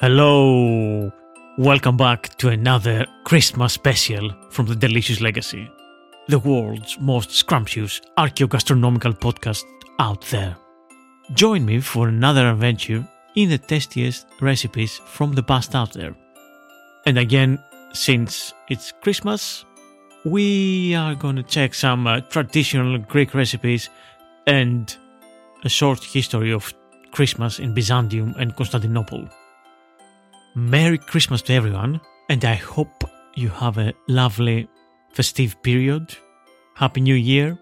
Hello! Welcome back to another Christmas special from the Delicious Legacy, the world's most scrumptious archaeogastronomical podcast out there. Join me for another adventure in the tastiest recipes from the past out there. And again, since it's Christmas, we are going to check some uh, traditional Greek recipes and a short history of Christmas in Byzantium and Constantinople. Merry Christmas to everyone, and I hope you have a lovely festive period. Happy New Year,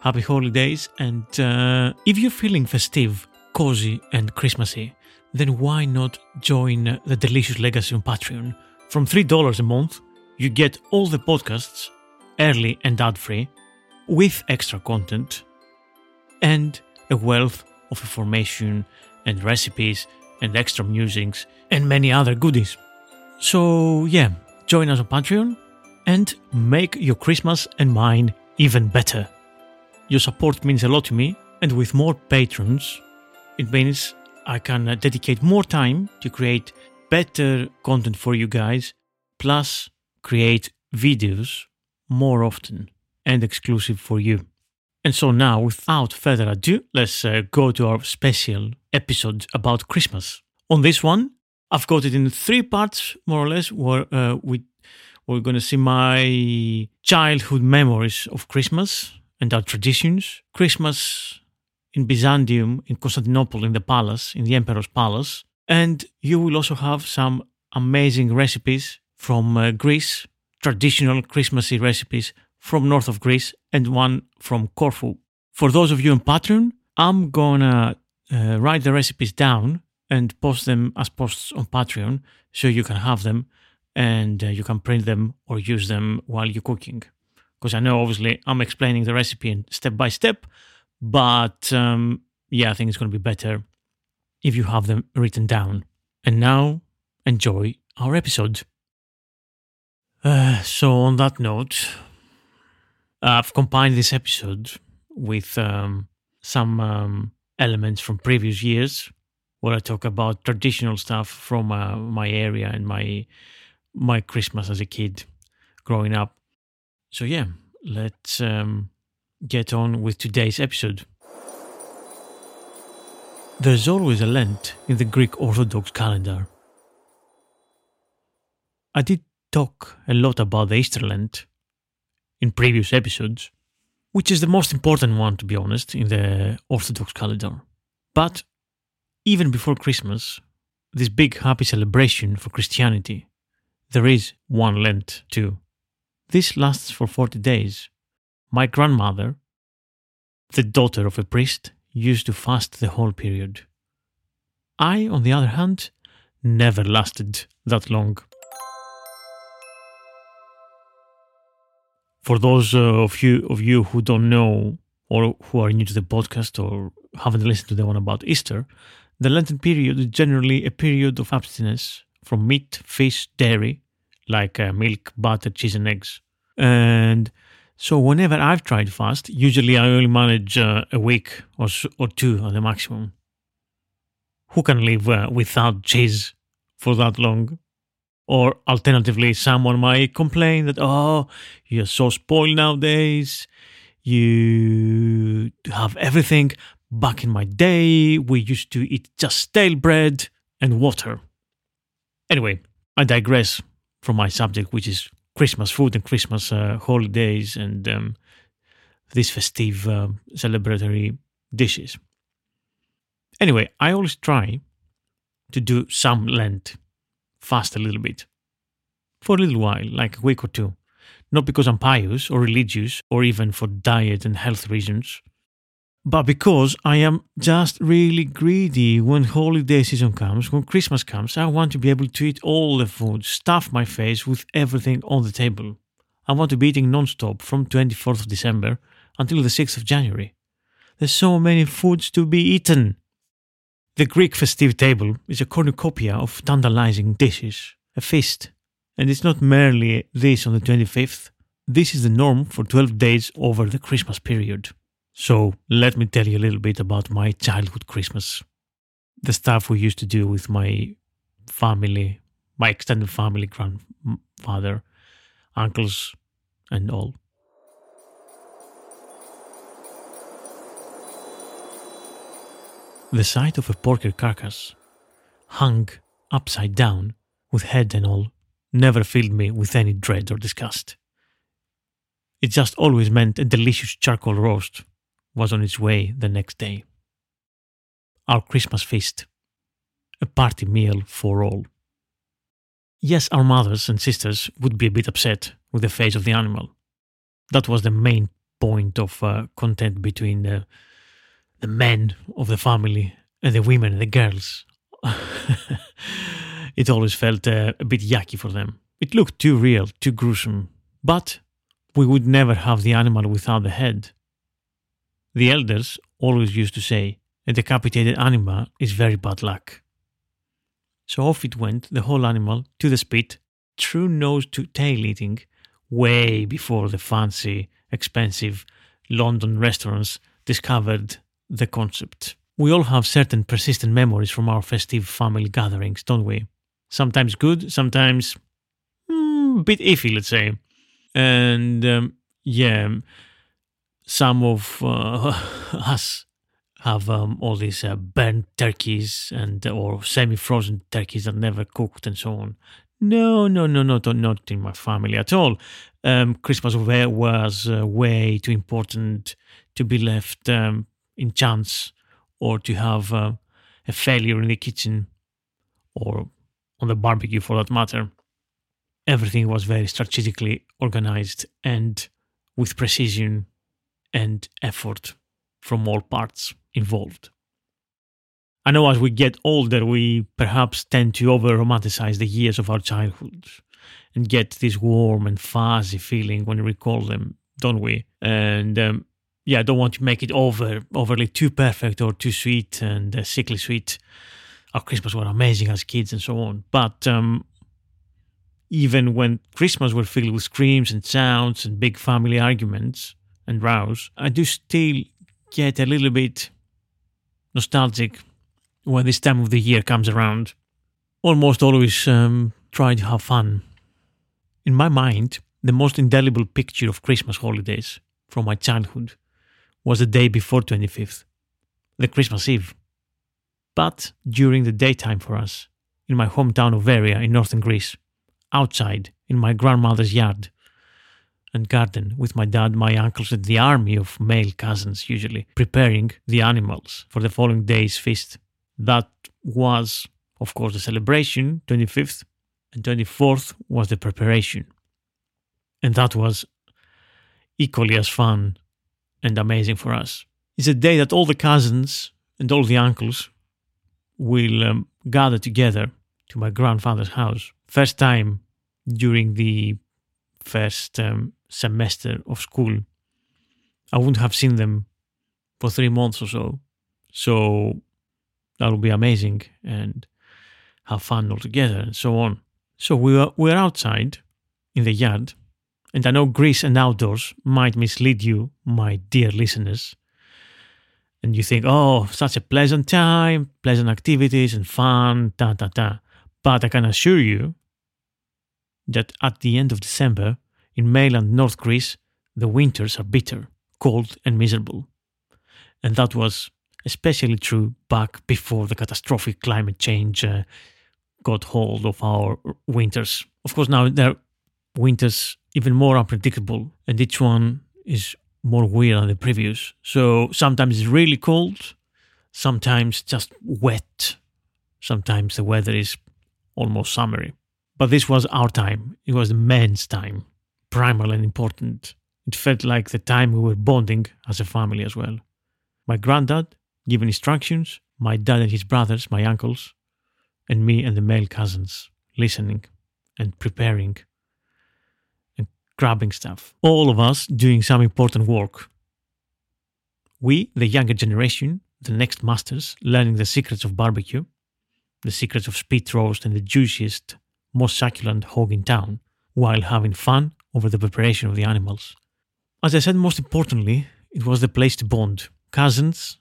happy holidays, and uh, if you're feeling festive, cozy, and Christmassy, then why not join the Delicious Legacy on Patreon? From $3 a month, you get all the podcasts early and ad free, with extra content, and a wealth of information and recipes and extra musings and many other goodies. So, yeah, join us on Patreon and make your Christmas and mine even better. Your support means a lot to me, and with more patrons, it means I can uh, dedicate more time to create better content for you guys, plus create videos more often and exclusive for you. And so now, without further ado, let's uh, go to our special episode about Christmas. On this one, I've got it in three parts, more or less, where uh, we, we're going to see my childhood memories of Christmas and our traditions. Christmas in Byzantium, in Constantinople, in the palace, in the emperor's palace. And you will also have some amazing recipes from uh, Greece, traditional Christmassy recipes from north of Greece, and one from Corfu. For those of you on Patreon, I'm gonna uh, write the recipes down and post them as posts on Patreon so you can have them and uh, you can print them or use them while you're cooking. Because I know obviously I'm explaining the recipe in step by step, but um, yeah, I think it's going to be better if you have them written down. And now, enjoy our episode. Uh, so, on that note, I've combined this episode with um, some um, elements from previous years where I talk about traditional stuff from uh, my area and my my Christmas as a kid growing up. So yeah, let's um, get on with today's episode. There's always a Lent in the Greek Orthodox calendar. I did talk a lot about the Easter Lent in previous episodes, which is the most important one, to be honest, in the Orthodox calendar. But even before Christmas, this big happy celebration for Christianity, there is one Lent too. This lasts for 40 days. My grandmother, the daughter of a priest, used to fast the whole period. I, on the other hand, never lasted that long. For those uh, of you of you who don't know or who are new to the podcast or haven't listened to the one about Easter, the Lenten period is generally a period of abstinence from meat, fish, dairy, like uh, milk, butter, cheese, and eggs. And so, whenever I've tried fast, usually I only manage uh, a week or, or two at the maximum. Who can live uh, without cheese for that long? Or alternatively, someone might complain that, oh, you're so spoiled nowadays. You have everything. Back in my day, we used to eat just stale bread and water. Anyway, I digress from my subject, which is Christmas food and Christmas uh, holidays and um, these festive uh, celebratory dishes. Anyway, I always try to do some Lent fast a little bit for a little while, like a week or two. Not because I'm pious or religious or even for diet and health reasons, but because I am just really greedy when holiday season comes, when Christmas comes, I want to be able to eat all the food, stuff my face with everything on the table. I want to be eating non-stop from 24th of December until the 6th of January. There's so many foods to be eaten. The Greek festive table is a cornucopia of tantalizing dishes, a feast. And it's not merely this on the 25th. This is the norm for 12 days over the Christmas period. So let me tell you a little bit about my childhood Christmas. The stuff we used to do with my family, my extended family, grandfather, uncles, and all. The sight of a porker carcass, hung upside down, with head and all, never filled me with any dread or disgust. It just always meant a delicious charcoal roast was on its way the next day. Our Christmas feast, a party meal for all. Yes, our mothers and sisters would be a bit upset with the face of the animal. That was the main point of uh, content between the, the men of the family and the women and the girls. it always felt uh, a bit yucky for them. It looked too real, too gruesome. But we would never have the animal without the head. The elders always used to say, a decapitated animal is very bad luck. So off it went, the whole animal, to the spit, true nose to tail eating, way before the fancy, expensive London restaurants discovered the concept. We all have certain persistent memories from our festive family gatherings, don't we? Sometimes good, sometimes mm, a bit iffy, let's say. And um, yeah, some of uh, us have um, all these uh, burnt turkeys and or semi-frozen turkeys that never cooked and so on. No, no, no, not not in my family at all. Um, Christmas was uh, way too important to be left um, in chance or to have uh, a failure in the kitchen or on the barbecue for that matter. Everything was very strategically organized and with precision and effort from all parts involved. I know as we get older, we perhaps tend to over romanticize the years of our childhood and get this warm and fuzzy feeling when we recall them, don't we? And um, yeah, I don't want to make it over overly too perfect or too sweet and uh, sickly sweet. Our Christmas were amazing as kids and so on. But um, even when Christmas were filled with screams and sounds and big family arguments, and rouse, I do still get a little bit nostalgic when this time of the year comes around. Almost always um, try to have fun. In my mind, the most indelible picture of Christmas holidays from my childhood was the day before 25th, the Christmas Eve. But during the daytime for us, in my hometown of Veria in northern Greece, outside in my grandmother's yard, and garden with my dad, my uncles, and the army of male cousins, usually preparing the animals for the following day's feast. That was, of course, the celebration, 25th, and 24th was the preparation. And that was equally as fun and amazing for us. It's a day that all the cousins and all the uncles will um, gather together to my grandfather's house. First time during the first um, semester of school, I wouldn't have seen them for three months or so. So that would be amazing and have fun all together and so on. So we were, we were outside in the yard, and I know Greece and outdoors might mislead you, my dear listeners. And you think, oh, such a pleasant time, pleasant activities and fun, ta ta ta. But I can assure you that at the end of December, in mainland North Greece, the winters are bitter, cold, and miserable. And that was especially true back before the catastrophic climate change uh, got hold of our winters. Of course, now there are winters even more unpredictable, and each one is more weird than the previous. So sometimes it's really cold, sometimes just wet, sometimes the weather is almost summery. But this was our time. It was the men's time, primal and important. It felt like the time we were bonding as a family as well. My granddad giving instructions, my dad and his brothers, my uncles, and me and the male cousins listening and preparing and grabbing stuff. All of us doing some important work. We, the younger generation, the next masters, learning the secrets of barbecue, the secrets of spit roast and the juiciest most succulent hog in town while having fun over the preparation of the animals. As I said, most importantly, it was the place to bond. Cousins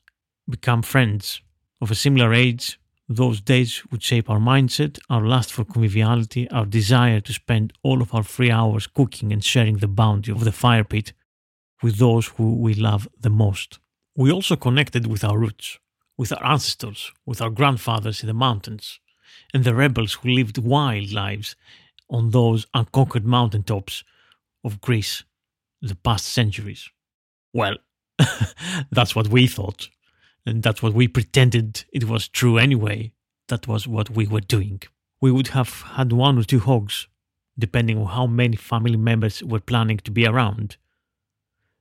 become friends of a similar age. Those days would shape our mindset, our lust for conviviality, our desire to spend all of our free hours cooking and sharing the bounty of the fire pit with those who we love the most. We also connected with our roots, with our ancestors, with our grandfathers in the mountains, and the rebels who lived wild lives on those unconquered mountaintops of Greece the past centuries. Well, that's what we thought, and that's what we pretended it was true anyway. That was what we were doing. We would have had one or two hogs, depending on how many family members were planning to be around.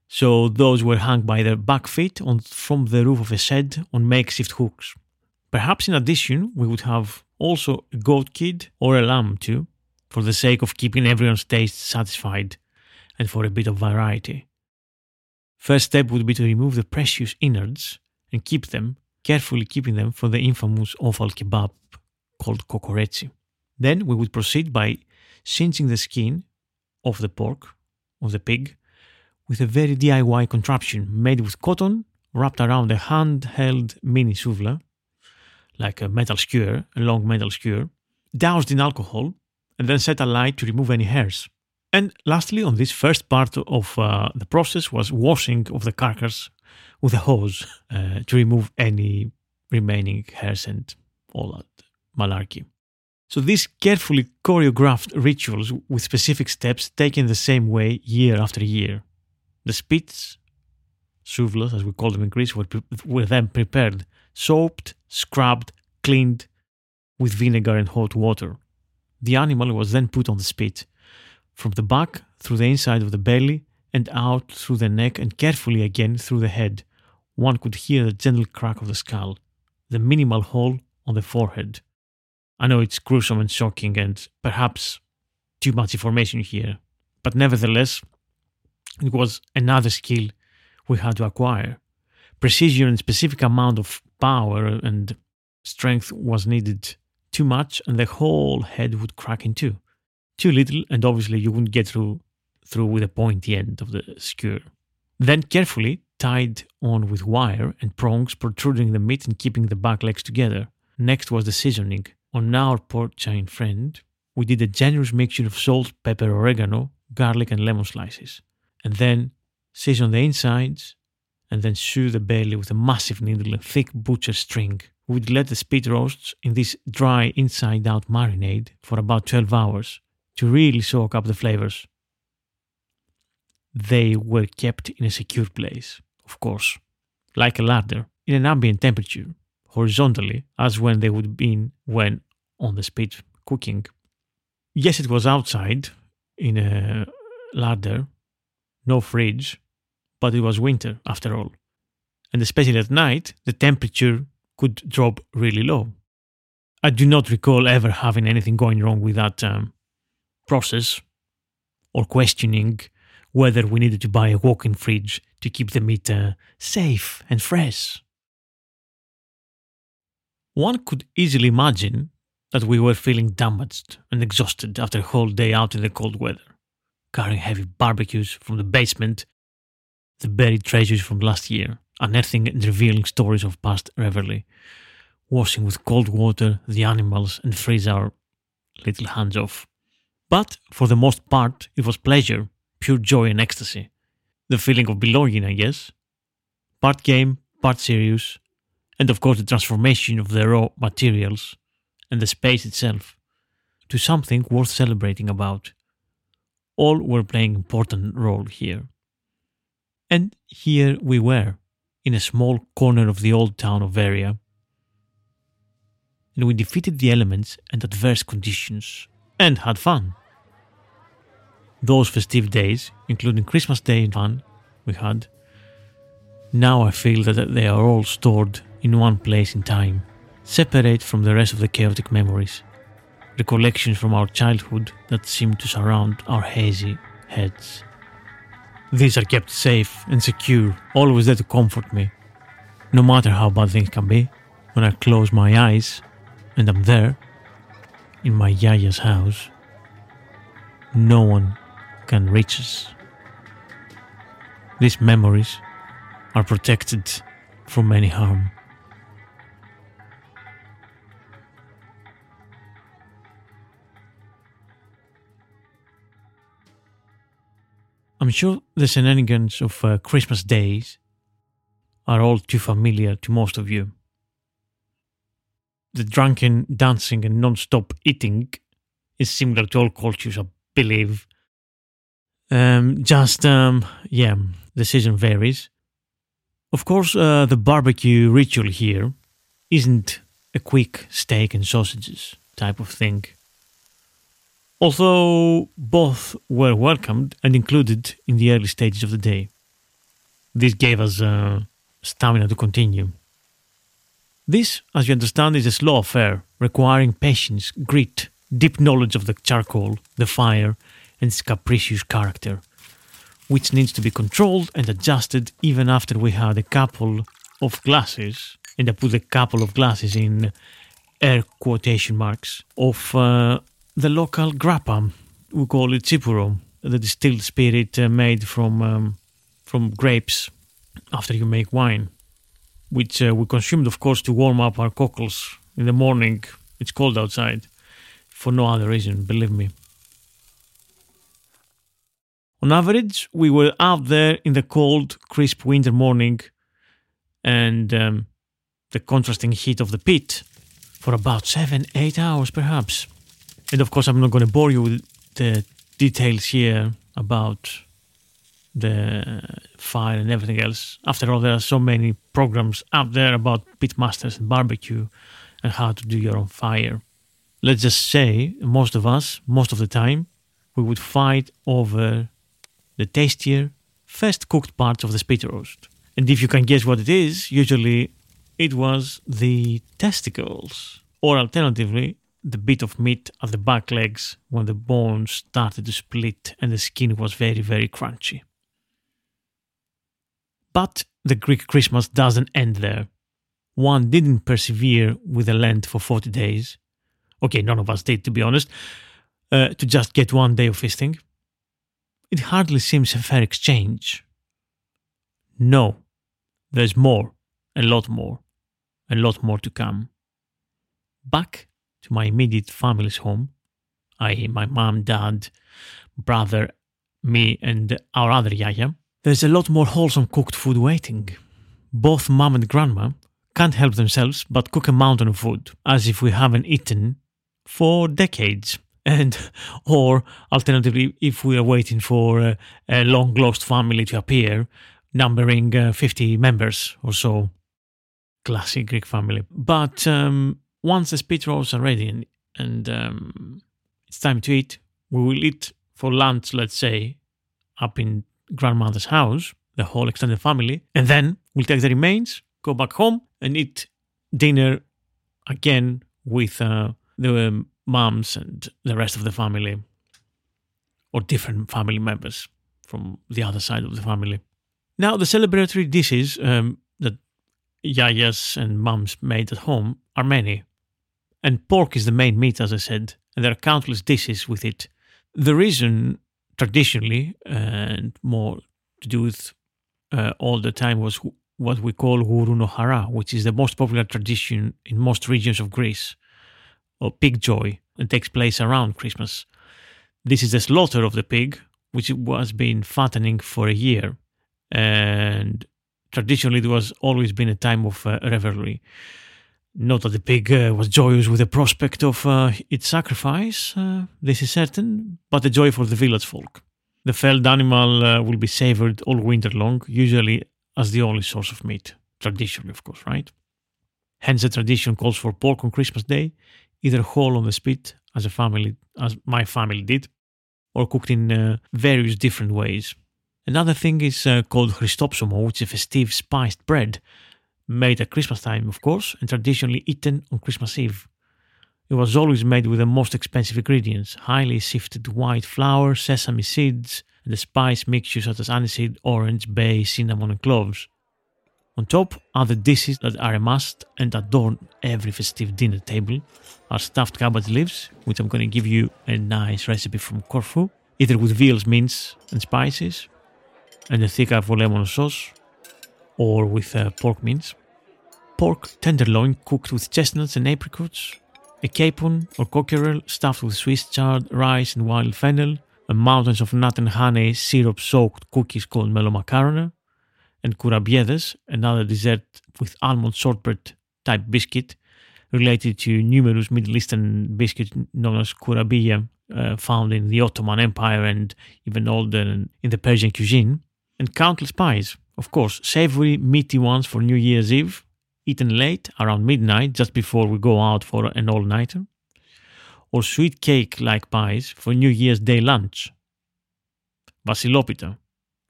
So those were hung by their back feet on, from the roof of a shed on makeshift hooks. Perhaps in addition, we would have also a goat kid or a lamb too, for the sake of keeping everyone's taste satisfied and for a bit of variety. First step would be to remove the precious innards and keep them, carefully keeping them for the infamous offal kebab called kokoretsi. Then we would proceed by singeing the skin of the pork, of the pig, with a very DIY contraption made with cotton wrapped around a handheld mini souvla like a metal skewer, a long metal skewer, doused in alcohol, and then set alight to remove any hairs. And lastly, on this first part of uh, the process was washing of the carcass with a hose uh, to remove any remaining hairs and all that malarkey. So these carefully choreographed rituals with specific steps taken the same way year after year. The spits, souvlas as we call them in Greece, were, were then prepared soaped, scrubbed, cleaned with vinegar and hot water. The animal was then put on the spit, from the back through the inside of the belly and out through the neck and carefully again through the head. One could hear the gentle crack of the skull, the minimal hole on the forehead. I know it's gruesome and shocking and perhaps too much information here, but nevertheless, it was another skill we had to acquire. Precision and specific amount of power and strength was needed too much and the whole head would crack in two. Too little and obviously you wouldn't get through through with a pointy end of the skewer. Then carefully tied on with wire and prongs protruding the meat and keeping the back legs together. Next was the seasoning. On our porcine friend, we did a generous mixture of salt, pepper, oregano, garlic, and lemon slices. And then season the insides and then sew the belly with a massive needle and thick butcher string. We would let the spit roasts in this dry inside out marinade for about 12 hours to really soak up the flavors. They were kept in a secure place, of course, like a larder, in an ambient temperature, horizontally, as when they would have been when on the spit cooking. Yes, it was outside in a larder, no fridge, but it was winter after all. And especially at night, the temperature could drop really low. I do not recall ever having anything going wrong with that um, process or questioning whether we needed to buy a walk in fridge to keep the meat uh, safe and fresh. One could easily imagine that we were feeling damaged and exhausted after a whole day out in the cold weather, carrying heavy barbecues from the basement the buried treasures from last year, unearthing and revealing stories of past revelry, washing with cold water the animals and freeze our little hands off. But for the most part, it was pleasure, pure joy and ecstasy. The feeling of belonging, I guess. Part game, part serious, and of course the transformation of the raw materials and the space itself to something worth celebrating about. All were playing important role here. And here we were, in a small corner of the old town of Veria. And we defeated the elements and adverse conditions, and had fun. Those festive days, including Christmas Day and fun we had, now I feel that they are all stored in one place in time, separate from the rest of the chaotic memories, recollections from our childhood that seem to surround our hazy heads. These are kept safe and secure, always there to comfort me. No matter how bad things can be, when I close my eyes and I'm there, in my yaya's house, no one can reach us. These memories are protected from any harm. I'm sure the shenanigans of uh, Christmas days are all too familiar to most of you. The drunken dancing and non stop eating is similar to all cultures, I believe. Um, just, um, yeah, the season varies. Of course, uh, the barbecue ritual here isn't a quick steak and sausages type of thing although both were welcomed and included in the early stages of the day. This gave us uh, stamina to continue. This, as you understand, is a slow affair requiring patience, grit, deep knowledge of the charcoal, the fire, and its capricious character, which needs to be controlled and adjusted even after we had a couple of glasses, and I put a couple of glasses in air quotation marks, of uh, the local grappa. We call it Tsipuro, the distilled spirit uh, made from um, from grapes after you make wine, which uh, we consumed, of course, to warm up our cockles in the morning. It's cold outside, for no other reason, believe me. On average, we were out there in the cold, crisp winter morning and um, the contrasting heat of the pit for about seven, eight hours perhaps. And of course, I'm not going to bore you with the details here about the fire and everything else. After all, there are so many programs out there about pitmasters and barbecue and how to do your own fire. Let's just say, most of us, most of the time, we would fight over the tastier, first cooked parts of the spit roast. And if you can guess what it is, usually it was the testicles. Or alternatively, the bit of meat at the back legs when the bones started to split and the skin was very, very crunchy. But the Greek Christmas doesn't end there. One didn't persevere with the Lent for 40 days. Okay, none of us did, to be honest, uh, to just get one day of feasting. It hardly seems a fair exchange. No, there's more, a lot more, a lot more to come. Back to my immediate family's home, i.e., my mom, dad, brother, me, and our other yaya, there's a lot more wholesome cooked food waiting. Both mom and grandma can't help themselves but cook a mountain of food, as if we haven't eaten for decades. And, or alternatively, if we are waiting for a, a long lost family to appear, numbering uh, 50 members or so. Classic Greek family. But um, once the spit rolls are ready and, and um, it's time to eat, we will eat for lunch, let's say, up in grandmother's house, the whole extended family, and then we'll take the remains, go back home, and eat dinner again with uh, the um, moms and the rest of the family, or different family members from the other side of the family. Now, the celebratory dishes um, that yayas and mums made at home are many. And pork is the main meat, as I said, and there are countless dishes with it. The reason, traditionally, and more to do with uh, all the time, was what we call Gourouno Hara, which is the most popular tradition in most regions of Greece, or pig joy, and takes place around Christmas. This is the slaughter of the pig, which was been fattening for a year. And traditionally, there was always been a time of uh, revelry. Not that the pig uh, was joyous with the prospect of uh, its sacrifice, uh, this is certain, but a joy for the village folk. The felled animal uh, will be savored all winter long, usually as the only source of meat. Traditionally, of course, right? Hence, the tradition calls for pork on Christmas Day, either whole on the spit, as a family, as my family did, or cooked in uh, various different ways. Another thing is uh, called Christopsomo, which is a festive spiced bread made at Christmas time, of course, and traditionally eaten on Christmas Eve. It was always made with the most expensive ingredients highly sifted white flour, sesame seeds, and the spice mixtures such as aniseed, orange, bay, cinnamon, and cloves. On top, other dishes that are a must and adorn every festive dinner table are stuffed cabbage leaves, which I'm going to give you a nice recipe from Corfu, either with veal's mince and spices, and a thick lemon sauce, or with uh, pork mince. Pork tenderloin cooked with chestnuts and apricots, a capon or cockerel stuffed with Swiss chard, rice, and wild fennel, and mountains of nut and honey syrup soaked cookies called melomacarona, and curabiedes, another dessert with almond shortbread type biscuit related to numerous Middle Eastern biscuits known as kurabiya, uh, found in the Ottoman Empire and even older in the Persian cuisine, and countless pies, of course, savory, meaty ones for New Year's Eve, eaten late, around midnight, just before we go out for an all nighter, or sweet cake like pies for New Year's Day lunch. Vasilopita,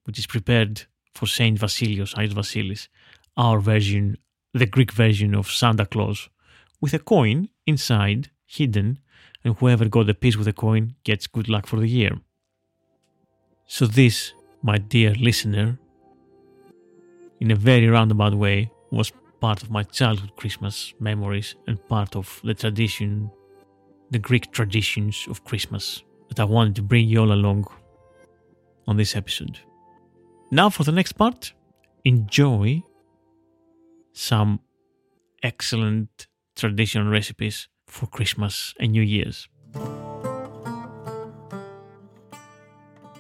which is prepared for Saint Vasilios, Ais Vasilis, our version, the Greek version of Santa Claus, with a coin inside, hidden, and whoever got the piece with the coin gets good luck for the year. So, this, my dear listener, in a very roundabout way, was part of my childhood Christmas memories and part of the tradition, the Greek traditions of Christmas that I wanted to bring you all along on this episode. Now, for the next part, enjoy some excellent traditional recipes for Christmas and New Year's.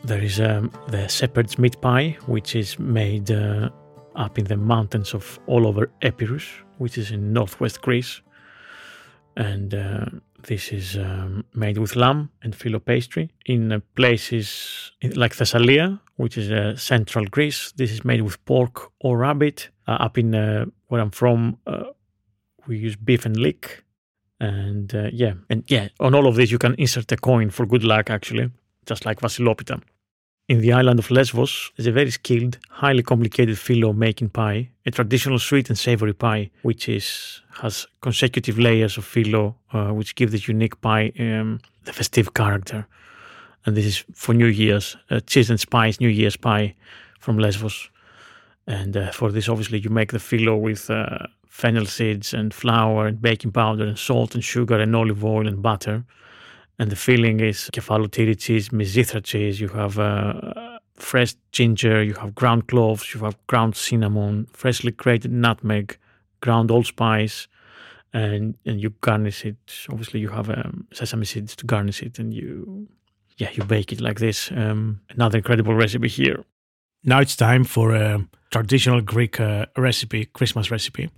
There is um, the shepherd's meat pie, which is made uh, up in the mountains of all over Epirus, which is in northwest Greece. And uh, this is um, made with lamb and filo pastry. In uh, places like Thessalia, which is uh, central Greece, this is made with pork or rabbit. Uh, up in uh, where I'm from, uh, we use beef and leek. And yeah, and yeah, on all of this, you can insert a coin for good luck, actually, just like Vasilopita. In the island of Lesbos is a very skilled, highly complicated filo making pie, a traditional sweet and savory pie, which is has consecutive layers of filo, uh, which give this unique pie um, the festive character. And this is for New Year's, uh, cheese and spice New Year's pie from Lesbos. And uh, for this, obviously, you make the filo with uh, fennel seeds and flour and baking powder and salt and sugar and olive oil and butter and the filling is kefalotiri cheese, mizithra cheese. You have uh, fresh ginger, you have ground cloves, you have ground cinnamon, freshly grated nutmeg, ground allspice, and and you garnish it. Obviously, you have um, sesame seeds to garnish it, and you yeah you bake it like this. Um, another incredible recipe here. Now it's time for a traditional Greek uh, recipe, Christmas recipe,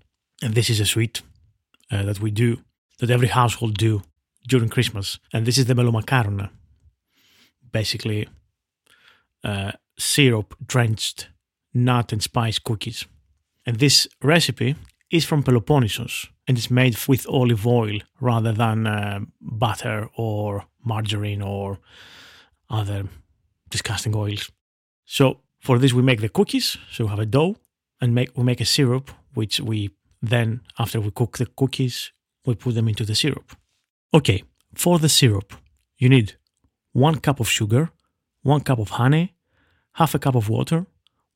and this is a sweet uh, that we do that every household do during Christmas, and this is the melomacarona, basically uh, syrup drenched nut and spice cookies. And this recipe is from Peloponnesos and it's made with olive oil rather than uh, butter or margarine or other disgusting oils. So for this we make the cookies. So we have a dough and make we make a syrup which we then after we cook the cookies we put them into the syrup. Okay, for the syrup, you need one cup of sugar, one cup of honey, half a cup of water,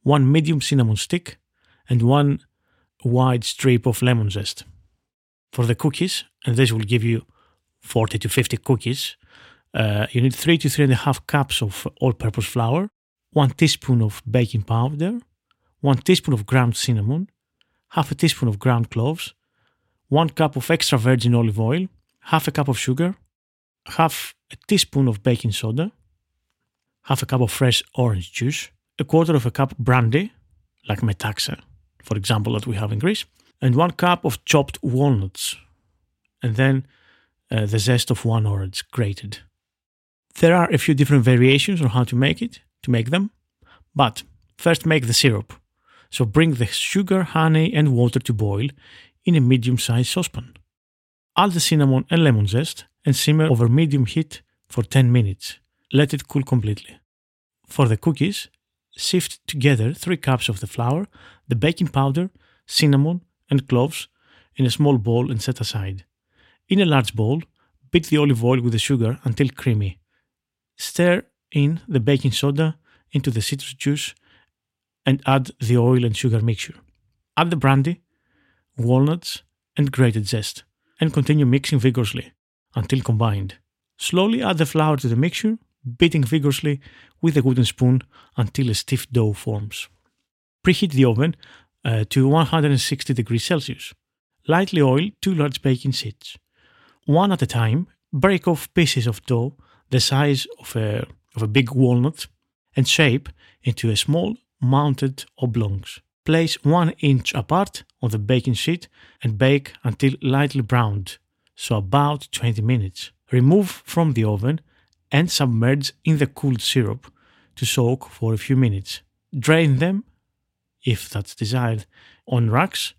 one medium cinnamon stick, and one wide strip of lemon zest. For the cookies, and this will give you 40 to 50 cookies, uh, you need three to three and a half cups of all purpose flour, one teaspoon of baking powder, one teaspoon of ground cinnamon, half a teaspoon of ground cloves, one cup of extra virgin olive oil, half a cup of sugar, half a teaspoon of baking soda, half a cup of fresh orange juice, a quarter of a cup brandy, like Metaxa, for example, that we have in Greece, and one cup of chopped walnuts, and then uh, the zest of one orange grated. There are a few different variations on how to make it, to make them, but first make the syrup. So bring the sugar, honey, and water to boil in a medium sized saucepan. Add the cinnamon and lemon zest and simmer over medium heat for 10 minutes. Let it cool completely. For the cookies, sift together 3 cups of the flour, the baking powder, cinnamon, and cloves in a small bowl and set aside. In a large bowl, beat the olive oil with the sugar until creamy. Stir in the baking soda into the citrus juice and add the oil and sugar mixture. Add the brandy, walnuts, and grated zest, and continue mixing vigorously until combined. Slowly add the flour to the mixture, beating vigorously with a wooden spoon until a stiff dough forms. Preheat the oven uh, to 160 degrees Celsius. Lightly oil two large baking sheets. One at a time, break off pieces of dough the size of a, of a big walnut and shape into a small mounted oblongs. Place 1 inch apart on the baking sheet and bake until lightly browned, so about 20 minutes. Remove from the oven and submerge in the cooled syrup to soak for a few minutes. Drain them, if that's desired, on racks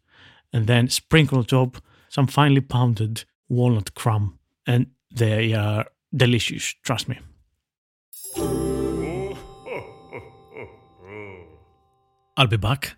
and then sprinkle on top some finely pounded walnut crumb. And they are delicious, trust me. I'll be back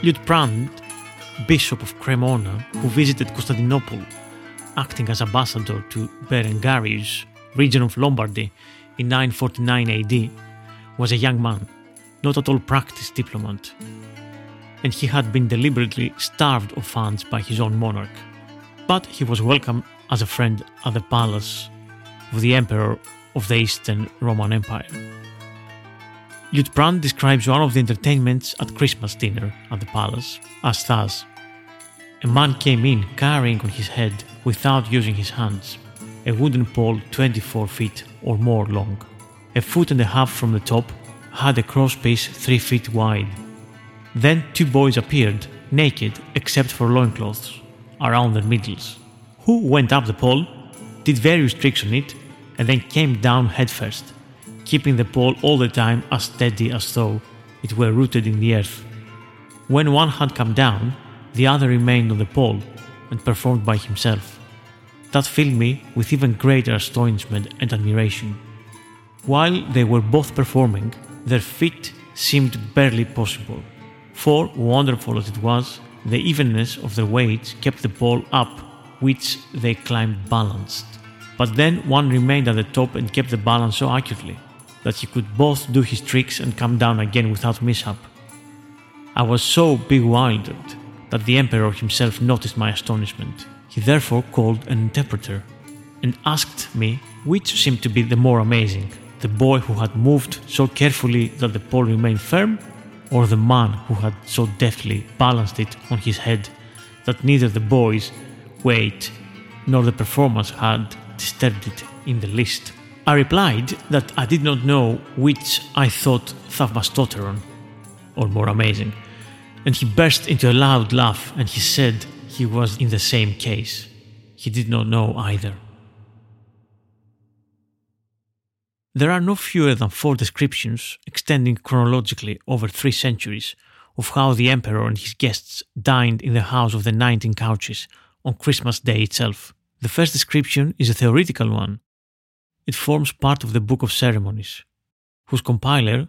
Liutprand, Bishop of Cremona, who visited Constantinople, acting as ambassador to Berengarius, region of Lombardy, in 949 AD, was a young man, not at all practiced diplomat, and he had been deliberately starved of funds by his own monarch. But he was welcomed as a friend at the palace of the emperor of the Eastern Roman Empire. Liutprand describes one of the entertainments at Christmas dinner at the palace as thus A man came in carrying on his head, without using his hands, a wooden pole 24 feet or more long. A foot and a half from the top had a crosspiece 3 feet wide. Then two boys appeared, naked except for loincloths, around their middles, who went up the pole, did various tricks on it, and then came down headfirst, keeping the pole all the time as steady as though it were rooted in the earth. When one had come down, the other remained on the pole and performed by himself. That filled me with even greater astonishment and admiration. While they were both performing, their feat seemed barely possible, for, wonderful as it was, the evenness of their weights kept the pole up, which they climbed balanced. But then one remained at the top and kept the balance so accurately that he could both do his tricks and come down again without mishap. I was so bewildered that the emperor himself noticed my astonishment. He therefore called an interpreter and asked me which seemed to be the more amazing the boy who had moved so carefully that the pole remained firm, or the man who had so deftly balanced it on his head that neither the boy's weight nor the performance had disturbed it in the least. I replied that I did not know which I thought Thavmastoteron, or more amazing, and he burst into a loud laugh and he said he was in the same case. He did not know either. There are no fewer than four descriptions, extending chronologically over three centuries, of how the emperor and his guests dined in the house of the 19 couches on Christmas Day itself. The first description is a theoretical one. It forms part of the Book of Ceremonies, whose compiler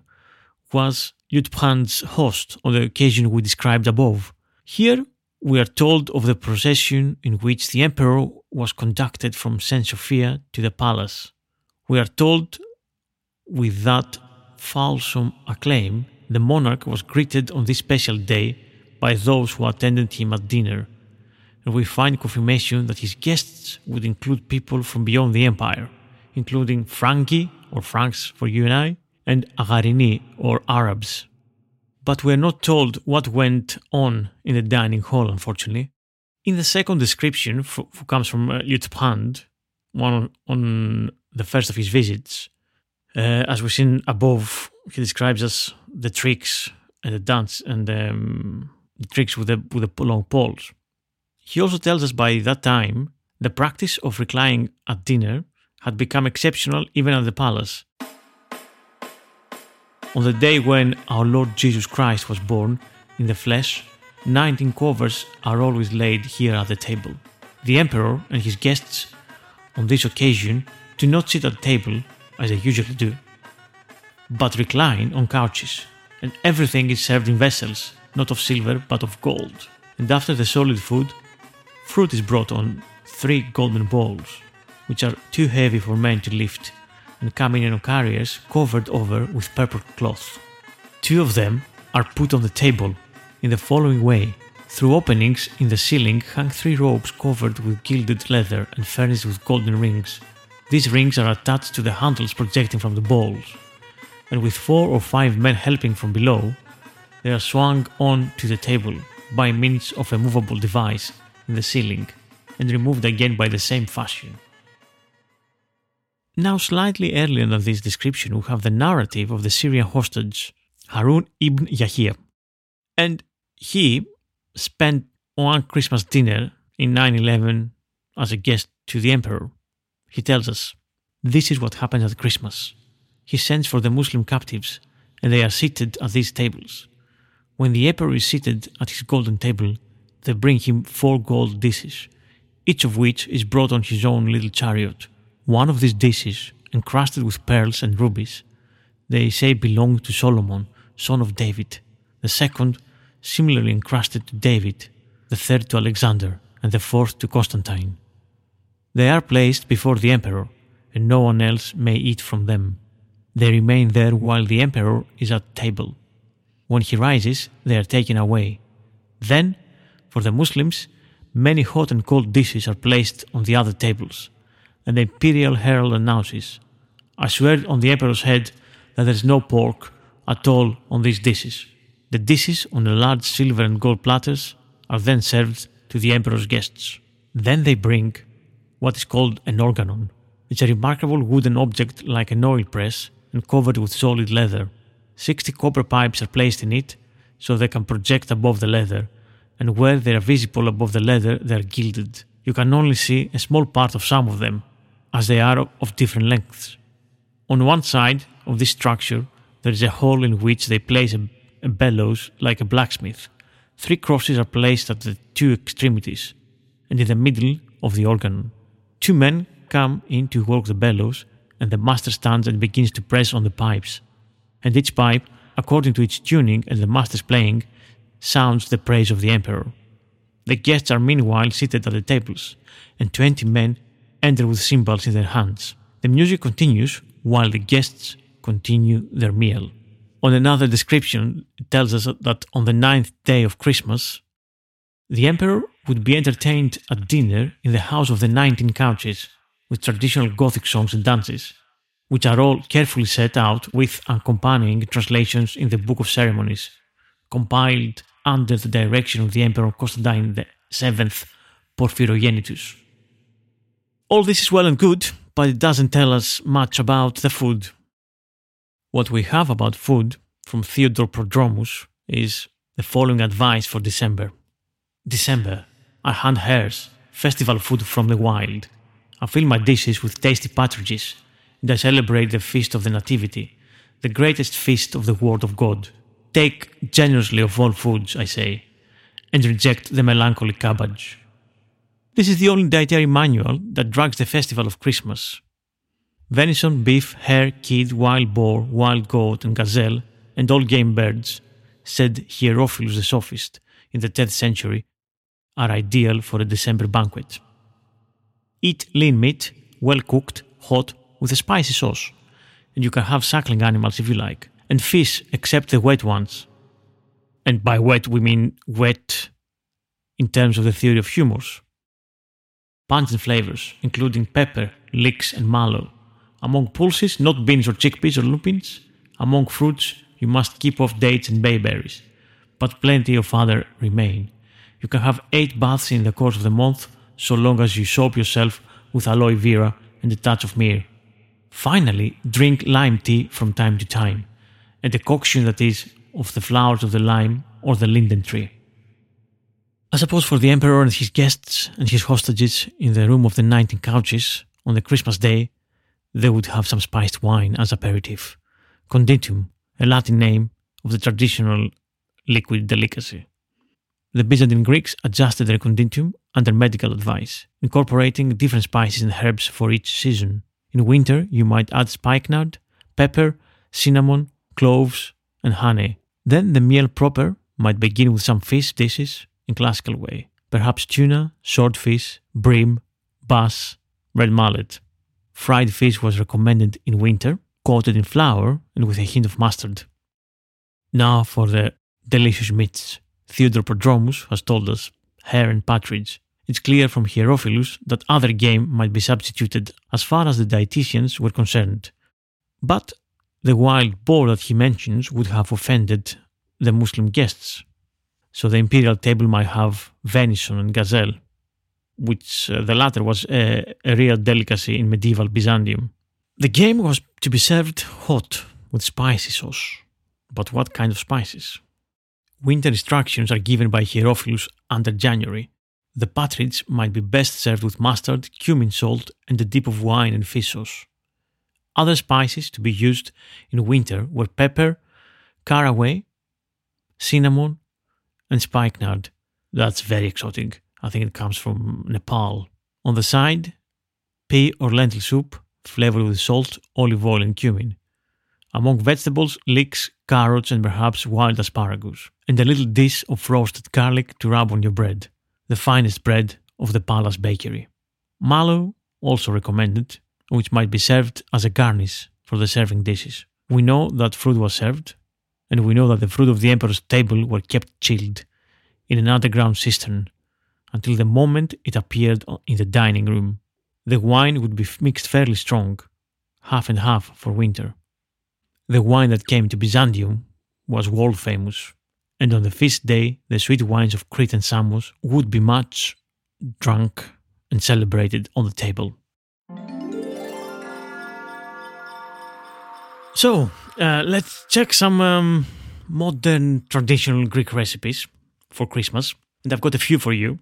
was Liutprand's host on the occasion we described above. Here we are told of the procession in which the emperor was conducted from St. Sophia to the palace. We are told with that fulsome acclaim, the monarch was greeted on this special day by those who attended him at dinner, and we find confirmation that his guests would include people from beyond the empire, including Franki, or Franks for you and I, and Agharini, or Arabs. But we are not told what went on in the dining hall, unfortunately. In the second description, who comes from uh, Liutprand, one on, on the first of his visits, uh, as we've seen above, he describes us the tricks and the dance and um, the tricks with the with the long poles. He also tells us by that time the practice of reclining at dinner had become exceptional even at the palace. On the day when our Lord Jesus Christ was born in the flesh, 19 covers are always laid here at the table. The emperor and his guests on this occasion do not sit at table as they usually do, but recline on couches, and everything is served in vessels, not of silver but of gold. And after the solid food, fruit is brought on three golden bowls, which are too heavy for men to lift, and come in on carriers covered over with purple cloth. Two of them are put on the table in the following way. Through openings in the ceiling hang three ropes covered with gilded leather and furnished with golden rings, these rings are attached to the handles projecting from the bowls, and with four or five men helping from below, they are swung on to the table by means of a movable device in the ceiling and removed again by the same fashion. Now, slightly earlier than this description, we have the narrative of the Syrian hostage, Harun ibn Yahya. And he spent one Christmas dinner in 911 as a guest to the emperor. He tells us, This is what happens at Christmas. He sends for the Muslim captives, and they are seated at these tables. When the emperor is seated at his golden table, they bring him four gold dishes, each of which is brought on his own little chariot. One of these dishes, encrusted with pearls and rubies, they say belonged to Solomon, son of David. The second, similarly encrusted to David. The third to Alexander, and the fourth to Constantine. They are placed before the emperor, and no one else may eat from them. They remain there while the emperor is at table. When he rises, they are taken away. Then, for the Muslims, many hot and cold dishes are placed on the other tables, and the imperial herald announces, I swear on the emperor's head that there is no pork at all on these dishes. The dishes on the large silver and gold platters are then served to the emperor's guests. Then they bring what is called an organon. It's a remarkable wooden object like an oil press and covered with solid leather. 60 copper pipes are placed in it so they can project above the leather, and where they are visible above the leather, they are gilded. You can only see a small part of some of them, as they are of different lengths. On one side of this structure, there is a hole in which they place a, a bellows like a blacksmith. Three crosses are placed at the two extremities, and in the middle of the organ. Two men come in to work the bellows, and the master stands and begins to press on the pipes. And each pipe, according to its tuning and the master's playing, sounds the praise of the emperor. The guests are meanwhile seated at the tables, and twenty men enter with cymbals in their hands. The music continues while the guests continue their meal. On another description, it tells us that on the ninth day of Christmas, the emperor would be entertained at dinner in the house of the 19 couches with traditional Gothic songs and dances, which are all carefully set out with accompanying translations in the Book of Ceremonies, compiled under the direction of the Emperor Constantine VII Porphyrogenitus. All this is well and good, but it doesn't tell us much about the food. What we have about food from Theodore Prodromus is the following advice for December. December, I hunt hares, festival food from the wild. I fill my dishes with tasty partridges, and I celebrate the feast of the Nativity, the greatest feast of the Word of God. Take generously of all foods, I say, and reject the melancholy cabbage. This is the only dietary manual that drags the festival of Christmas. Venison, beef, hare, kid, wild boar, wild goat, and gazelle, and all game birds, said Hierophilus the Sophist in the 10th century, are ideal for a December banquet. Eat lean meat, well cooked, hot, with a spicy sauce, and you can have suckling animals if you like, and fish except the wet ones. And by wet we mean wet in terms of the theory of humours. Pungent flavors, including pepper, leeks, and mallow. Among pulses, not beans or chickpeas or lupins. Among fruits, you must keep off dates and bayberries, but plenty of other remain. You can have eight baths in the course of the month, so long as you soap yourself with aloe vera and a touch of myrrh. Finally, drink lime tea from time to time, a decoction that is of the flowers of the lime or the linden tree. I suppose for the emperor and his guests and his hostages in the room of the 19 couches on the Christmas day, they would have some spiced wine as aperitif. Conditum, a Latin name of the traditional liquid delicacy. The Byzantine Greeks adjusted their conditum under medical advice, incorporating different spices and herbs for each season. In winter, you might add spikenard, pepper, cinnamon, cloves, and honey. Then the meal proper might begin with some fish dishes in classical way, perhaps tuna, swordfish, bream, bass, red mullet. Fried fish was recommended in winter, coated in flour and with a hint of mustard. Now for the delicious meats. Theodore Prodromus has told us hare and partridge. It's clear from Hierophilus that other game might be substituted as far as the dietitians were concerned. But the wild boar that he mentions would have offended the Muslim guests. So the imperial table might have venison and gazelle, which uh, the latter was a, a real delicacy in medieval Byzantium. The game was to be served hot with spicy sauce. But what kind of spices? Winter instructions are given by Hierophilus under January. The partridge might be best served with mustard, cumin salt, and a dip of wine and fish sauce. Other spices to be used in winter were pepper, caraway, cinnamon, and spikenard. That's very exotic. I think it comes from Nepal. On the side, pea or lentil soup flavored with salt, olive oil, and cumin. Among vegetables, leeks, carrots, and perhaps wild asparagus, and a little dish of roasted garlic to rub on your bread, the finest bread of the palace bakery. Mallow, also recommended, which might be served as a garnish for the serving dishes. We know that fruit was served, and we know that the fruit of the emperor's table were kept chilled in an underground cistern until the moment it appeared in the dining room. The wine would be mixed fairly strong, half and half for winter. The wine that came to Byzantium was world famous, and on the feast day, the sweet wines of Crete and Samos would be much drunk and celebrated on the table. So, uh, let's check some um, modern traditional Greek recipes for Christmas. And I've got a few for you.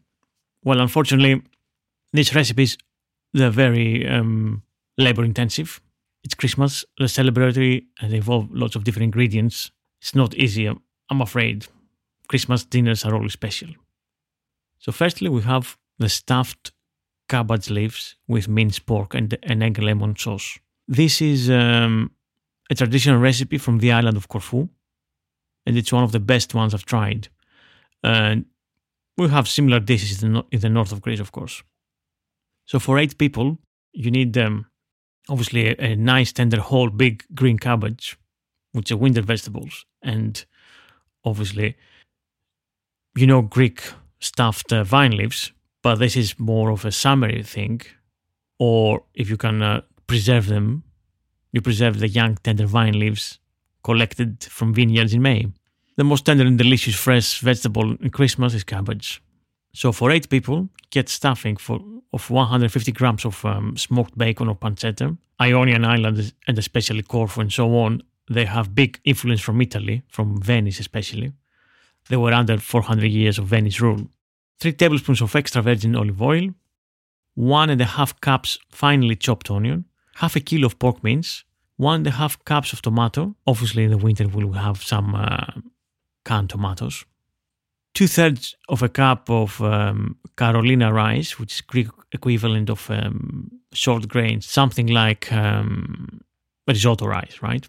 Well, unfortunately, these recipes they're very um, labor intensive. It's Christmas, they're celebratory, and they involve lots of different ingredients. It's not easy, I'm- afraid. Christmas dinners are always special. So, firstly, we have the stuffed cabbage leaves with minced pork and an egg lemon sauce. This is um, a traditional recipe from the island of Corfu, and it's one of the best ones I've tried. And we have similar dishes in the, in the north of Greece, of course. So for eight people, you need um, obviously a, a nice, tender, whole, big green cabbage, which are winter vegetables, and obviously, you know, Greek stuffed uh, vine leaves, but this is more of a summery thing. Or if you can uh, preserve them, you preserve the young, tender vine leaves collected from vineyards in May. The most tender and delicious fresh vegetable in Christmas is cabbage. So for eight people, get stuffing for of 150 grams of um, smoked bacon or pancetta. Ionian Islands and especially Corfu and so on, they have big influence from Italy, from Venice especially. They were under 400 years of Venice rule. Three tablespoons of extra virgin olive oil, one and a half cups finely chopped onion, half a kilo of pork mince, one and a half cups of tomato. Obviously, in the winter, we'll have some uh, canned tomatoes. Two thirds of a cup of um, Carolina rice, which is Greek equivalent of um, short grain, something like um, risotto rice, right?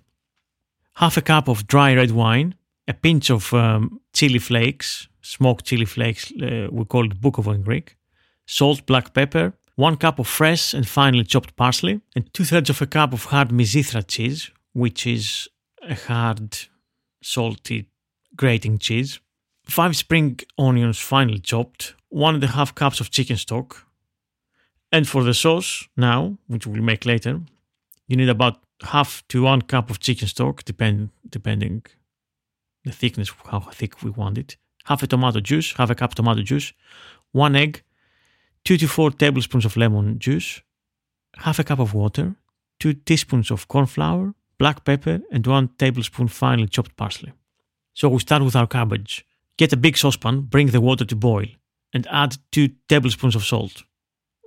Half a cup of dry red wine, a pinch of um, chili flakes, smoked chili flakes, uh, we call it bukovo in Greek, salt, black pepper, one cup of fresh and finely chopped parsley, and two thirds of a cup of hard Mizithra cheese, which is a hard, salty, grating cheese, five spring onions finely chopped, one and a half cups of chicken stock. And for the sauce, now, which we'll make later, you need about half to one cup of chicken stock, depend, depending the thickness, how thick we want it. Half a tomato juice, half a cup tomato juice, one egg, two to four tablespoons of lemon juice, half a cup of water, two teaspoons of corn flour, black pepper, and one tablespoon finely chopped parsley. So we start with our cabbage. Get a big saucepan, bring the water to boil, and add two tablespoons of salt.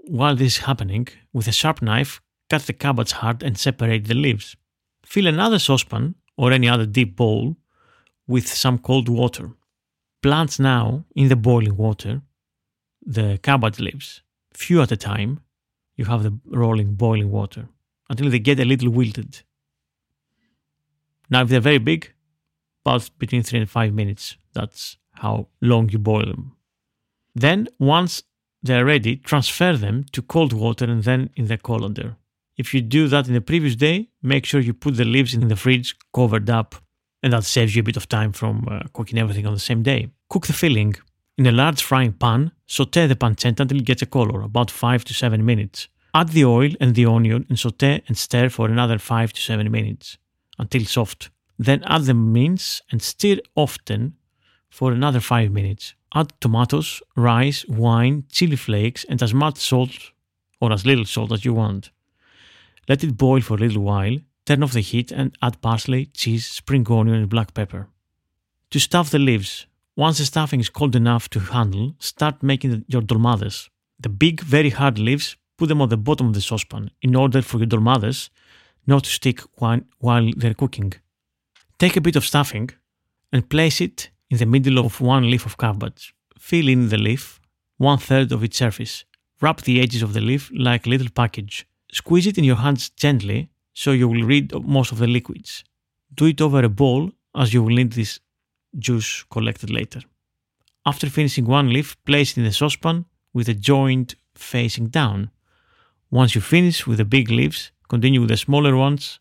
While this is happening, with a sharp knife, cut the cabbage hard and separate the leaves. Fill another saucepan or any other deep bowl with some cold water. Plant now in the boiling water the cabbage leaves, few at a time. You have the rolling boiling water until they get a little wilted. Now, if they're very big, about between three and five minutes. That's how long you boil them. Then, once they're ready, transfer them to cold water and then in the colander. If you do that in the previous day, make sure you put the leaves in the fridge covered up, and that saves you a bit of time from uh, cooking everything on the same day. Cook the filling. In a large frying pan, saute the pancetta until it gets a color, about 5 to 7 minutes. Add the oil and the onion and saute and stir for another 5 to 7 minutes until soft. Then add the mince and stir often for another 5 minutes. Add tomatoes, rice, wine, chili flakes, and as much salt or as little salt as you want. Let it boil for a little while, turn off the heat, and add parsley, cheese, spring onion, and black pepper. To stuff the leaves, once the stuffing is cold enough to handle, start making your dolmades. The big, very hard leaves, put them on the bottom of the saucepan in order for your dolmades not to stick while they're cooking. Take a bit of stuffing and place it in the middle of one leaf of cabbage. Fill in the leaf, one third of its surface. Wrap the edges of the leaf like a little package. Squeeze it in your hands gently so you will rid most of the liquids. Do it over a bowl as you will need this juice collected later. After finishing one leaf, place it in the saucepan with the joint facing down. Once you finish with the big leaves, continue with the smaller ones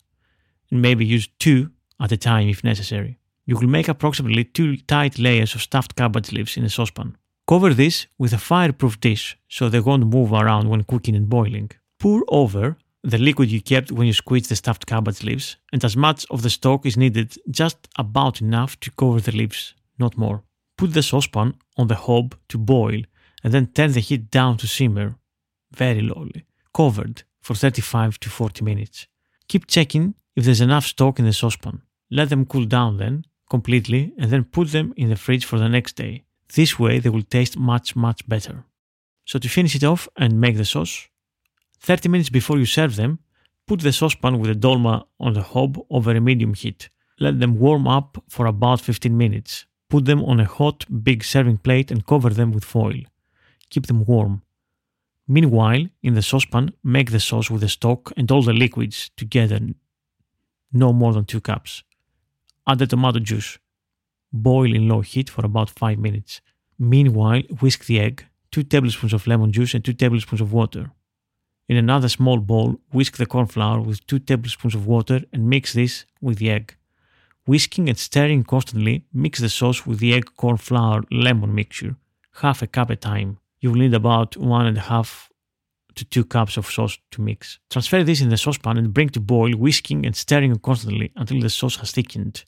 and maybe use two at a time if necessary. You will make approximately two tight layers of stuffed cabbage leaves in a saucepan. Cover this with a fireproof dish so they won't move around when cooking and boiling. Pour over the liquid you kept when you squeezed the stuffed cabbage leaves, and as much of the stock is needed, just about enough to cover the leaves, not more. Put the saucepan on the hob to boil and then turn the heat down to simmer very lowly, covered for 35 to 40 minutes. Keep checking if there's enough stock in the saucepan. Let them cool down then completely and then put them in the fridge for the next day. This way they will taste much, much better. So to finish it off and make the sauce, 30 minutes before you serve them, put the saucepan with the dolma on the hob over a medium heat. Let them warm up for about 15 minutes. Put them on a hot, big serving plate and cover them with foil. Keep them warm. Meanwhile, in the saucepan, make the sauce with the stock and all the liquids together, no more than 2 cups. Add the tomato juice. Boil in low heat for about 5 minutes. Meanwhile, whisk the egg, 2 tablespoons of lemon juice and 2 tablespoons of water. In another small bowl, whisk the corn flour with 2 tablespoons of water and mix this with the egg. Whisking and stirring constantly, mix the sauce with the egg corn flour lemon mixture, half a cup at a time. You will need about one and a half to two cups of sauce to mix. Transfer this in the saucepan and bring to boil, whisking and stirring constantly until the sauce has thickened.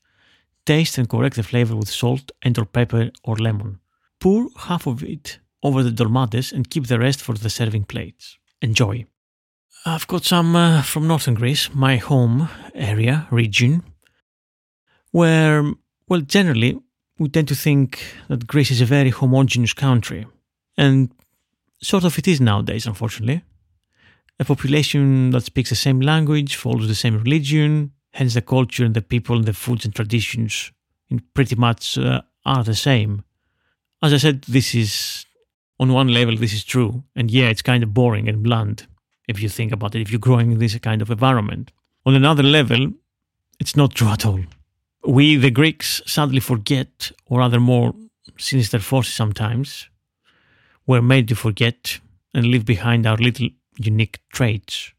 Taste and correct the flavor with salt and or pepper or lemon. Pour half of it over the dolmades and keep the rest for the serving plates. Enjoy. I've got some uh, from northern Greece, my home area, region, where, well, generally we tend to think that Greece is a very homogeneous country. And sort of it is nowadays, unfortunately. A population that speaks the same language, follows the same religion, hence the culture and the people and the foods and traditions pretty much uh, are the same. As I said, this is, on one level, this is true. And yeah, it's kind of boring and bland if you think about it, if you're growing in this kind of environment. On another level, it's not true at all. We, the Greeks, sadly forget, or rather more sinister forces sometimes, were made to forget and leave behind our little unique traits,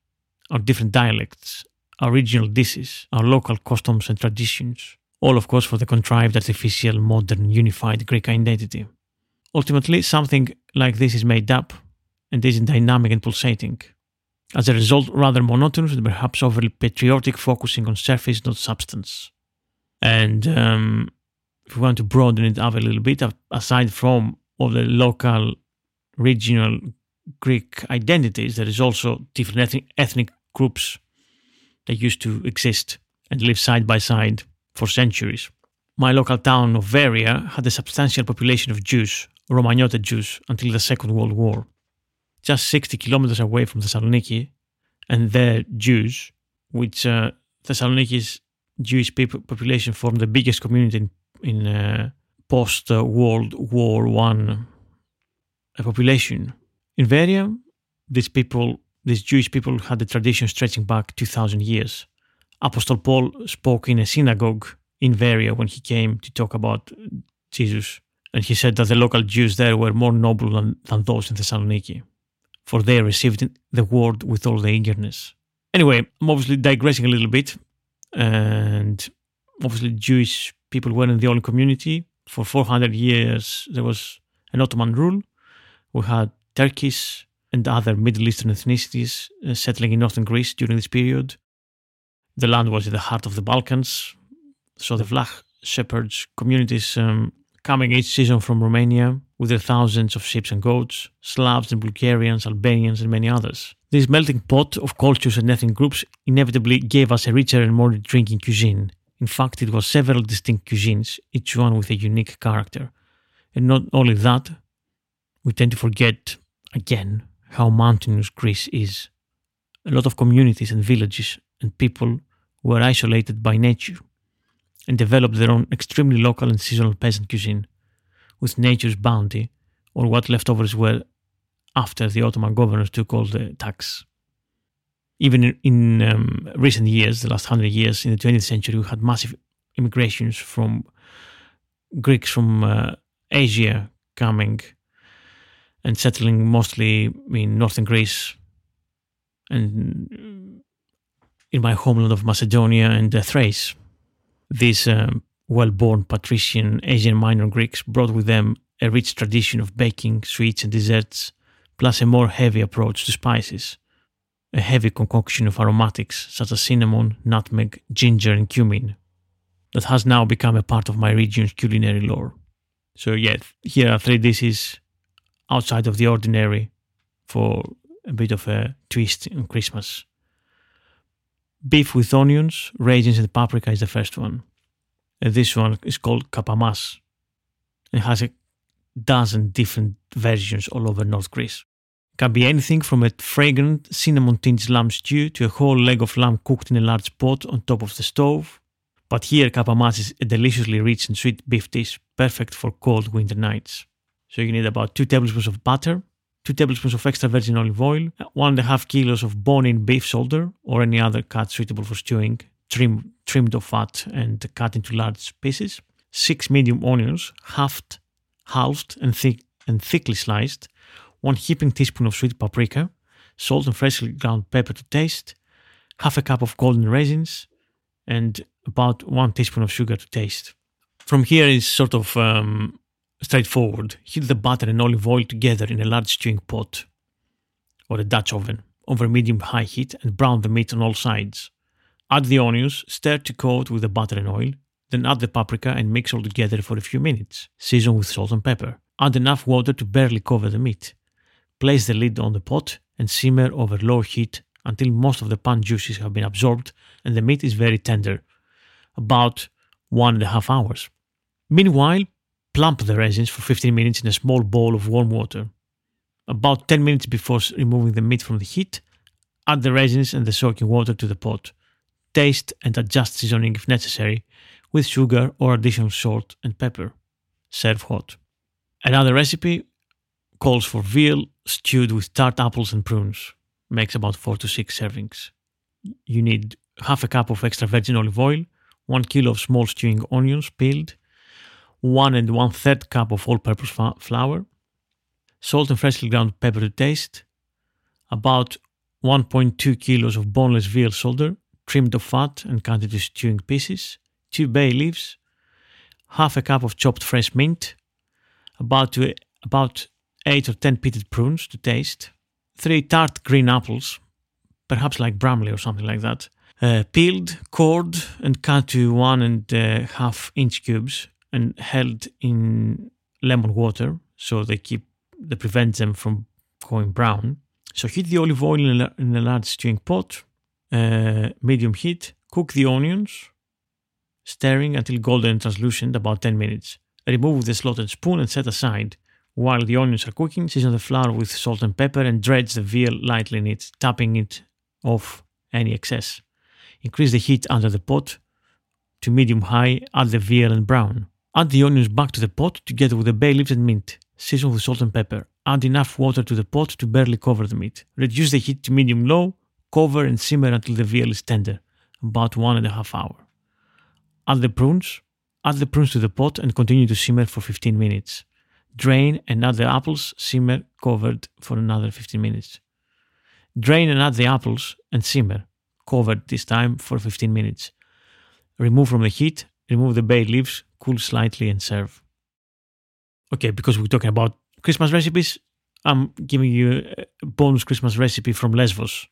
our different dialects, our regional dishes, our local customs and traditions, all of course for the contrived, artificial, modern, unified Greek identity. Ultimately, something like this is made up and is dynamic and pulsating. As a result, rather monotonous and perhaps overly patriotic, focusing on surface, not substance. And um, if we want to broaden it up a little bit, aside from all the local, regional Greek identities, there is also different ethnic, ethnic groups that used to exist and live side by side for centuries. My local town of Veria had a substantial population of Jews, Romaniote Jews, until the Second World War. Just 60 kilometers away from Thessaloniki, and their Jews, which uh, Thessaloniki's Jewish people, population formed the biggest community in, in uh, post World War One population. In Veria, these people, these Jewish people, had a tradition stretching back 2,000 years. Apostle Paul spoke in a synagogue in Veria when he came to talk about Jesus, and he said that the local Jews there were more noble than, than those in Thessaloniki, for they received the word with all the eagerness. Anyway, I'm obviously digressing a little bit, and obviously Jewish people weren't the only community. For 400 years, there was an Ottoman rule. We had Turkish and other Middle Eastern ethnicities uh, settling in northern Greece during this period. The land was in the heart of the Balkans, so the Vlach shepherds communities um, coming each season from Romania with their thousands of sheep and goats, Slavs and Bulgarians, Albanians, and many others. This melting pot of cultures and ethnic groups inevitably gave us a richer and more drinking cuisine. In fact, it was several distinct cuisines, each one with a unique character. And not only that, we tend to forget, again, how mountainous Greece is. A lot of communities and villages and people were isolated by nature and developed their own extremely local and seasonal peasant cuisine, with nature's bounty, or what leftovers were after the Ottoman governors took all the tax. Even in, um, recent years, the last hundred years, in the 20th century, we had massive immigrations from Greeks from uh, Asia coming and settling mostly in northern Greece and in my homeland of Macedonia and uh, Thrace. These um, well born patrician Asian Minor Greeks brought with them a rich tradition of baking, sweets, and desserts, plus a more heavy approach to spices. A heavy concoction of aromatics such as cinnamon, nutmeg, ginger, and cumin that has now become a part of my region's culinary lore. So, yeah, here are three dishes outside of the ordinary for a bit of a twist on Christmas. Beef with onions, raisins, and paprika is the first one. And this one is called kapamas. It has a dozen different versions all over North Greece. It Can be anything from a fragrant cinnamon tinged lamb stew to a whole leg of lamb cooked in a large pot on top of the stove. But here, kapamas is a deliciously rich and sweet beef dish, perfect for cold winter nights. So you need about 2 tablespoons of butter, 2 tablespoons of extra virgin olive oil, 1.5 kilos of bone-in beef shoulder or any other cut suitable for stewing, trim, trimmed of fat and cut into large pieces, 6 medium onions, halved, halved and, thick, and thickly sliced, 1 heaping teaspoon of sweet paprika, salt and freshly ground pepper to taste, half a cup of golden raisins, and about 1 teaspoon of sugar to taste. From here is sort of um, straightforward. Heat the butter and olive oil together in a large stewing pot or a Dutch oven over medium high heat and brown the meat on all sides. Add the onions, stir to coat with the butter and oil, then add the paprika and mix all together for a few minutes. Season with salt and pepper. Add enough water to barely cover the meat. Place the lid on the pot and simmer over low heat until most of the pan juices have been absorbed and the meat is very tender, about one and a half hours. Meanwhile, plump the raisins for 15 minutes in a small bowl of warm water. About 10 minutes before removing the meat from the heat, add the raisins and the soaking water to the pot. Taste and adjust seasoning if necessary with sugar or additional salt and pepper. Serve hot. Another recipe calls for veal stewed with tart apples and prunes. Makes about 4 to 6 servings. You need half a cup of extra virgin olive oil, 1 kilo of small stewing onions peeled, 1 and 1 third cup of all purpose flour, salt and freshly ground pepper to taste, about 1.2 kilos of boneless veal shoulder, trimmed of fat and cut into stewing pieces, 2 bay leaves, half a cup of chopped fresh mint, about, to, about 8 or 10 pitted prunes to taste, 3 tart green apples, perhaps like Bramley or something like that, uh, peeled, cored, and cut to one and a half inch cubes and held in lemon water so they keep that prevent them from going brown. So heat the olive oil in a, in a large stewing pot, uh, medium heat. Cook the onions, stirring until golden and translucent, about 10 minutes. Remove the slotted spoon and set aside. While the onions are cooking, season the flour with salt and pepper and dredge the veal lightly in it, tapping it off any excess. Increase the heat under the pot to medium high, add the veal and brown. Add the onions back to the pot together with the bay leaves and mint. Season with salt and pepper. Add enough water to the pot to barely cover the meat. Reduce the heat to medium low, cover and simmer until the veal is tender, about one and a half hour. Add the prunes. Add the prunes to the pot and continue to simmer for 15 minutes. Drain and add the apples, simmer covered for another 15 minutes. Drain and add the apples and simmer, covered this time for 15 minutes. Remove from the heat, remove the bay leaves, cool slightly and serve. Okay, because we're talking about Christmas recipes, I'm giving you a bonus Christmas recipe from Lesbos.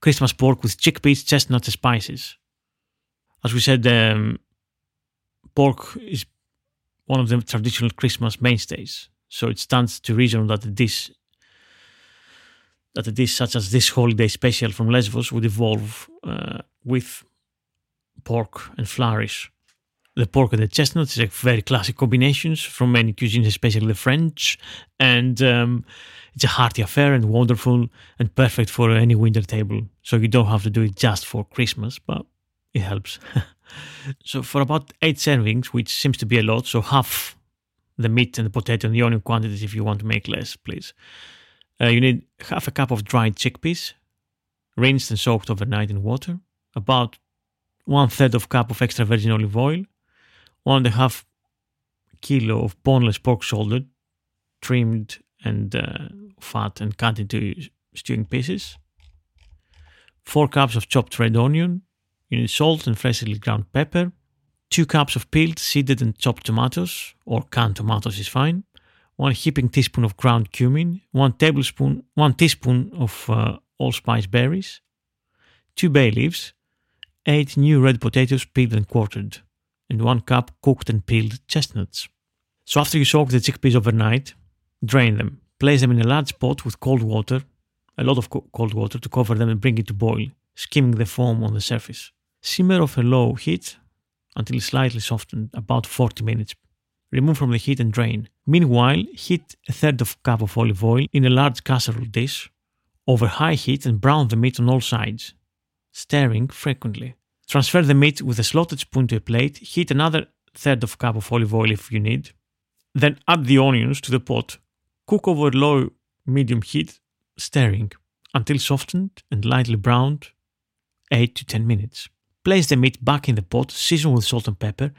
Christmas pork with chickpeas, chestnuts, and spices. As we said, um, pork is one of the traditional Christmas mainstays, so it stands to reason that dish that a dish such as this holiday special from Lesbos would evolve uh, with pork and flourish. The pork and the chestnuts is a very classic combinations from many cuisines, especially the French, and um, it's a hearty affair and wonderful and perfect for any winter table. So you don't have to do it just for Christmas, but it helps. so for about eight servings, which seems to be a lot, so half the meat and the potato and the onion quantities if you want to make less, please. Uh, you need half a cup of dried chickpeas, rinsed and soaked overnight in water, about one third of cup of extra virgin olive oil, one and a half kilo of boneless pork shoulder, trimmed and uh, fat and cut into stewing pieces, four cups of chopped red onion, you need salt and freshly ground pepper, two cups of peeled, seeded and chopped tomatoes, or canned tomatoes is fine, one heaping teaspoon of ground cumin, one tablespoon, one teaspoon of uh, allspice berries, two bay leaves, eight new red potatoes peeled and quartered, and one cup cooked and peeled chestnuts. So after you soak the chickpeas overnight, drain them. Place them in a large pot with cold water, a lot of co- cold water to cover them and bring it to boil, skimming the foam on the surface. Simmer off a low heat until slightly softened, about 40 minutes. Remove from the heat and drain. Meanwhile, heat a third of a cup of olive oil in a large casserole dish over high heat and brown the meat on all sides, stirring frequently. Transfer the meat with a slotted spoon to a plate, heat another third of a cup of olive oil if you need. Then add the onions to the pot. Cook over low medium heat, stirring until softened and lightly browned 8 to 10 minutes. Place the meat back in the pot, season with salt and pepper,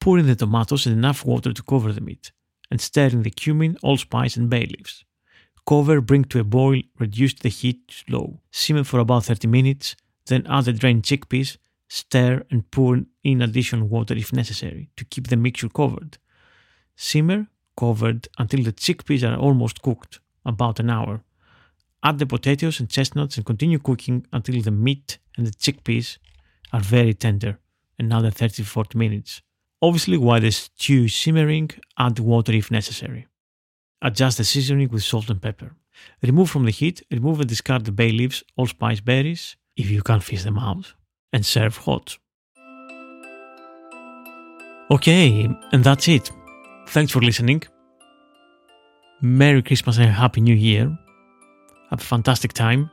pour in the tomatoes and enough water to cover the meat, and stir in the cumin, allspice, and bay leaves. Cover, bring to a boil, reduce the heat to low. Simmer for about 30 minutes, then add the drained chickpeas, stir, and pour in additional water if necessary to keep the mixture covered. Simmer covered until the chickpeas are almost cooked, about an hour. Add the potatoes and chestnuts and continue cooking until the meat and the chickpeas are very tender, another 30 40 minutes. Obviously, while the stew is simmering, add water if necessary. Adjust the seasoning with salt and pepper. Remove from the heat, remove and discard the bay leaves, allspice berries, if you can't fish them out, and serve hot. Okay, and that's it. Thanks for listening. Merry Christmas and Happy New Year. Have a fantastic time.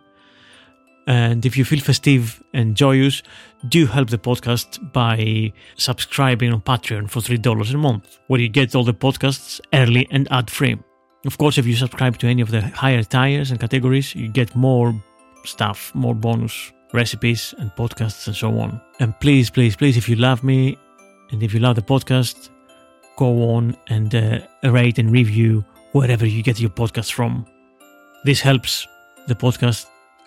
And if you feel festive and joyous, do help the podcast by subscribing on Patreon for $3 a month, where you get all the podcasts early and ad free. Of course, if you subscribe to any of the higher tiers and categories, you get more stuff, more bonus recipes and podcasts and so on. And please, please, please, if you love me and if you love the podcast, go on and uh, rate and review wherever you get your podcast from. This helps the podcast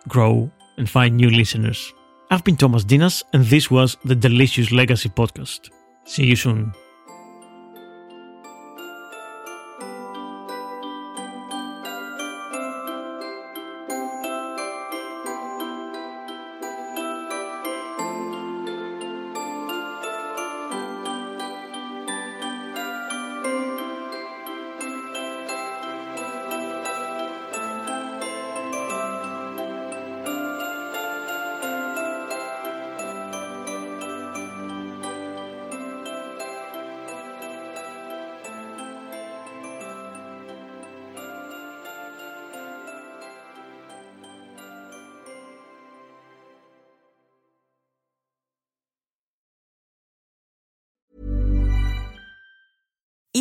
grow and find new listeners. I've been Thomas Ntinas, and this was the Delicious Legacy Podcast. See you soon.